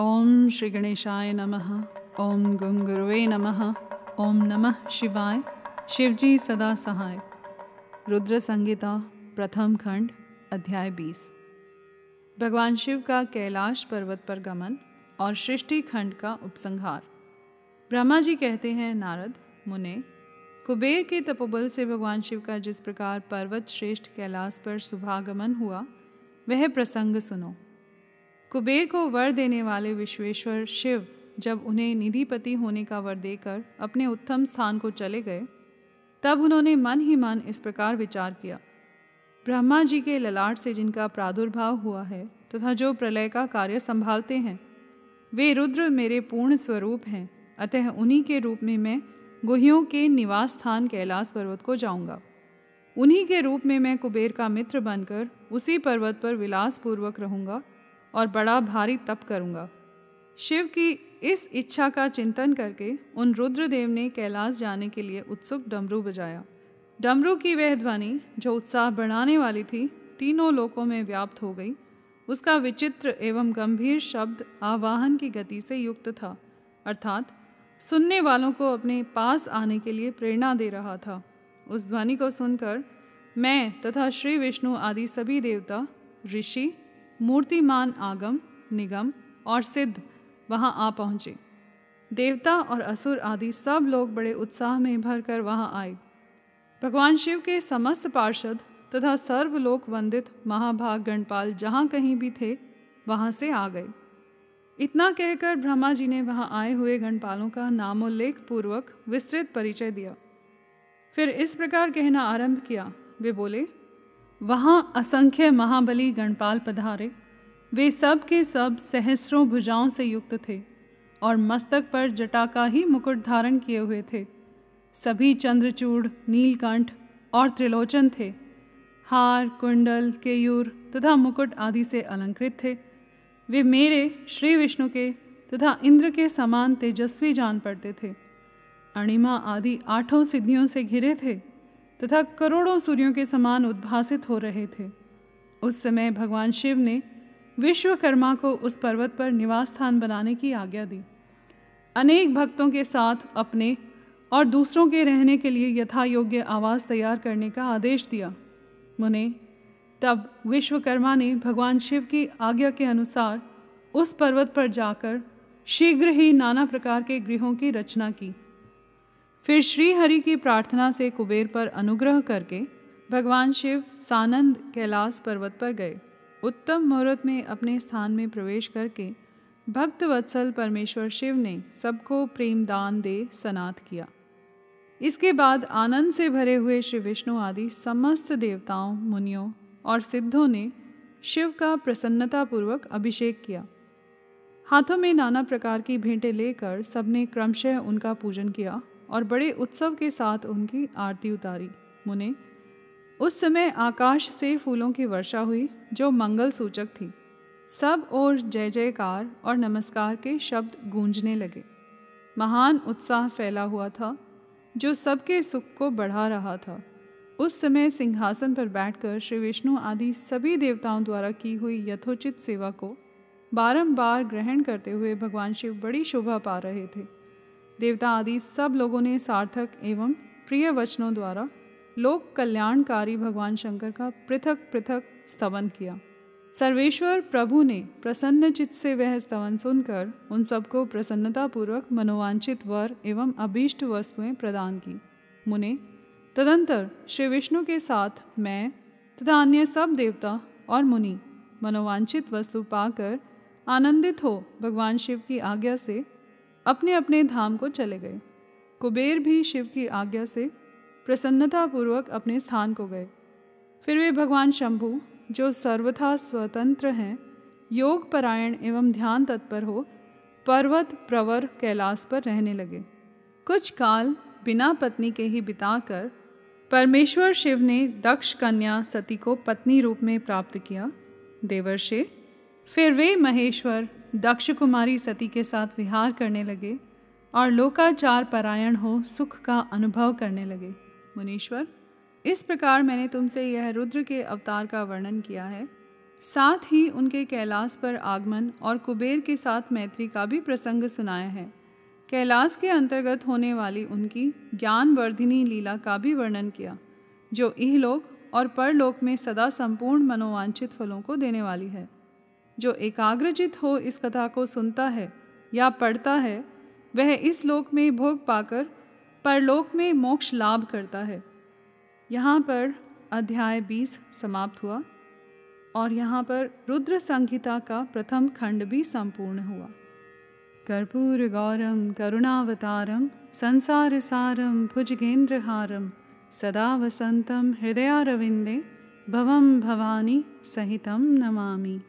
ओम श्री गणेशाय नमः। ओम गंग नमः। ओम नमः शिवाय। शिवजी सदा सहाय। रुद्र संगीता प्रथम खंड, अध्याय 20 भगवान शिव का कैलाश पर्वत पर गमन और सृष्टि खंड का उपसंहार। ब्रह्मा जी कहते हैं, नारद, मुने, कुबेर के तपोबल से भगवान शिव का जिस प्रकार पर्वत श्रेष्ठ कैलाश पर शुभागमन हुआ, वह प्रसंग सुनो। कुबेर को वर देने वाले विश्वेश्वर शिव जब उन्हें निधिपति होने का वर देकर अपने उत्तम स्थान को चले गए, तब उन्होंने मन ही मन इस प्रकार विचार किया। ब्रह्मा जी के ललाट से जिनका प्रादुर्भाव हुआ है तथा जो प्रलय का कार्य संभालते हैं, वे रुद्र मेरे पूर्ण स्वरूप हैं, अतः उन्हीं के रूप में मैं गुहियों के निवास स्थान कैलाश पर्वत को जाऊँगा। उन्हीं के रूप में मैं कुबेर का मित्र बनकर उसी पर्वत पर विलासपूर्वक रहूँगा और बड़ा भारी तप करूँगा। शिव की इस इच्छा का चिंतन करके उन रुद्रदेव ने कैलाश जाने के लिए उत्सुक डमरू बजाया। डमरू की वह ध्वनि, जो उत्साह बढ़ाने वाली थी, तीनों लोकों में व्याप्त हो गई। उसका विचित्र एवं गंभीर शब्द आवाहन की गति से युक्त था, अर्थात सुनने वालों को अपने पास आने के लिए प्रेरणा दे रहा था। उस ध्वनि को सुनकर मैं तथा श्री विष्णु आदि सभी देवता, ऋषि मूर्तिमान आगम, निगम और सिद्ध वहाँ आ पहुँचे। देवता और असुर आदि सब लोग बड़े उत्साह में भरकर वहाँ आए। भगवान शिव के समस्त पार्षद तथा सर्वलोक वंदित महाभाग गणपाल जहाँ कहीं भी थे, वहाँ से आ गए। इतना कहकर ब्रह्मा जी ने वहाँ आए हुए गणपालों का नामोल्लेख पूर्वक विस्तृत परिचय दिया। फिर इस प्रकार कहना आरंभ किया। वे बोले वहाँ असंख्य महाबली गणपाल पधारे। वे सब के सब सहस्रों भुजाओं से युक्त थे और मस्तक पर जटा का ही मुकुट धारण किए हुए थे। सभी चंद्रचूड़, नीलकंठ और त्रिलोचन थे। हार, कुंडल, केयूर तथा मुकुट आदि से अलंकृत थे। वे मेरे, श्री विष्णु के तथा इंद्र के समान तेजस्वी जान पड़ते थे। अणिमा आदि आठों सिद्धियों से घिरे थे। तथा करोड़ों सूर्यों के समान उद्भासित हो रहे थे। उस समय भगवान शिव ने विश्वकर्मा को उस पर्वत पर निवास स्थान बनाने की आज्ञा दी। अनेक भक्तों के साथ अपने और दूसरों के रहने के लिए यथा योग्य आवास तैयार करने का आदेश दिया। मुने, तब विश्वकर्मा ने भगवान शिव की आज्ञा के अनुसार उस पर्वत पर जाकर शीघ्र ही नाना प्रकार के गृहों की रचना की। फिर श्री हरि की प्रार्थना से कुबेर पर अनुग्रह करके भगवान शिव सानंद कैलाश पर्वत पर गए। उत्तम मुहूर्त में अपने स्थान में प्रवेश करके भक्त वत्सल परमेश्वर शिव ने सबको प्रेम दान दे सनात किया। इसके बाद आनंद से भरे हुए श्री विष्णु आदि समस्त देवताओं, मुनियों और सिद्धों ने शिव का प्रसन्नतापूर्वक अभिषेक किया। हाथों में नाना प्रकार की भेंटें लेकर सबने क्रमशः उनका पूजन किया। और बड़े उत्सव के साथ उनकी आरती उतारी। मुने, उस समय आकाश से फूलों की वर्षा हुई, जो मंगल सूचक थी। सब और जय जयकार और नमस्कार के शब्द गूंजने लगे। महान उत्साह फैला हुआ था, जो सबके सुख को बढ़ा रहा था। उस समय सिंहासन पर बैठकर श्री विष्णु आदि सभी देवताओं द्वारा की हुई यथोचित सेवा को बारंबार ग्रहण करते हुए भगवान शिव बड़ी शोभा पा रहे थे। देवता आदि सब लोगों ने सार्थक एवं प्रिय वचनों द्वारा लोक कल्याणकारी भगवान शंकर का पृथक पृथक स्तवन किया। सर्वेश्वर प्रभु ने प्रसन्न चित्त से वह स्तवन सुनकर उन सबको प्रसन्नतापूर्वक मनोवांछित वर एवं अभीष्ट वस्तुएँ प्रदान की। मुने, तदंतर श्री विष्णु के साथ मैं तथा अन्य सब देवता और मुनि मनोवांछित वस्तु पाकर आनंदित हो भगवान शिव की आज्ञा से अपने अपने धाम को चले गए। कुबेर भी शिव की आज्ञा से प्रसन्नतापूर्वक अपने स्थान को गए। फिर वे भगवान शंभु, जो सर्वथा स्वतंत्र हैं योग परायण एवं ध्यान तत्पर हो, पर्वत, प्रवर, कैलाश पर रहने लगे। कुछ काल बिना पत्नी के ही बिताकर परमेश्वर शिव ने दक्ष कन्या सती को पत्नी रूप में प्राप्त किया। देवर्षे फिर वे महेश्वर दक्ष कुमारी सती के साथ विहार करने लगे और लोकाचार परायण हो, सुख का अनुभव करने लगे। मुनीश्वर, इस प्रकार मैंने तुमसे यह रुद्र के अवतार का वर्णन किया है। साथ ही उनके कैलाश पर आगमन और कुबेर के साथ मैत्री का भी प्रसंग सुनाया है। कैलाश के अंतर्गत होने वाली उनकी ज्ञानवर्धिनी लीला का भी वर्णन किया, जो इहलोक और परलोक में सदा संपूर्ण मनोवांछित फलों को देने वाली है। जो एकाग्रचित हो इस कथा को सुनता है या पढ़ता है, वह इस लोक में भोग पाकर परलोक में मोक्ष लाभ करता है। यहाँ पर अध्याय 20 समाप्त हुआ और यहाँ पर रुद्र संहिता का प्रथम खंड भी संपूर्ण हुआ। कर्पूर गौरम, करुणावतारम, संसार सारम, भुजगेंद्रहारम, सदा वसंतम, हृदयारविंदे, भवम भवानी सहितं नमामि।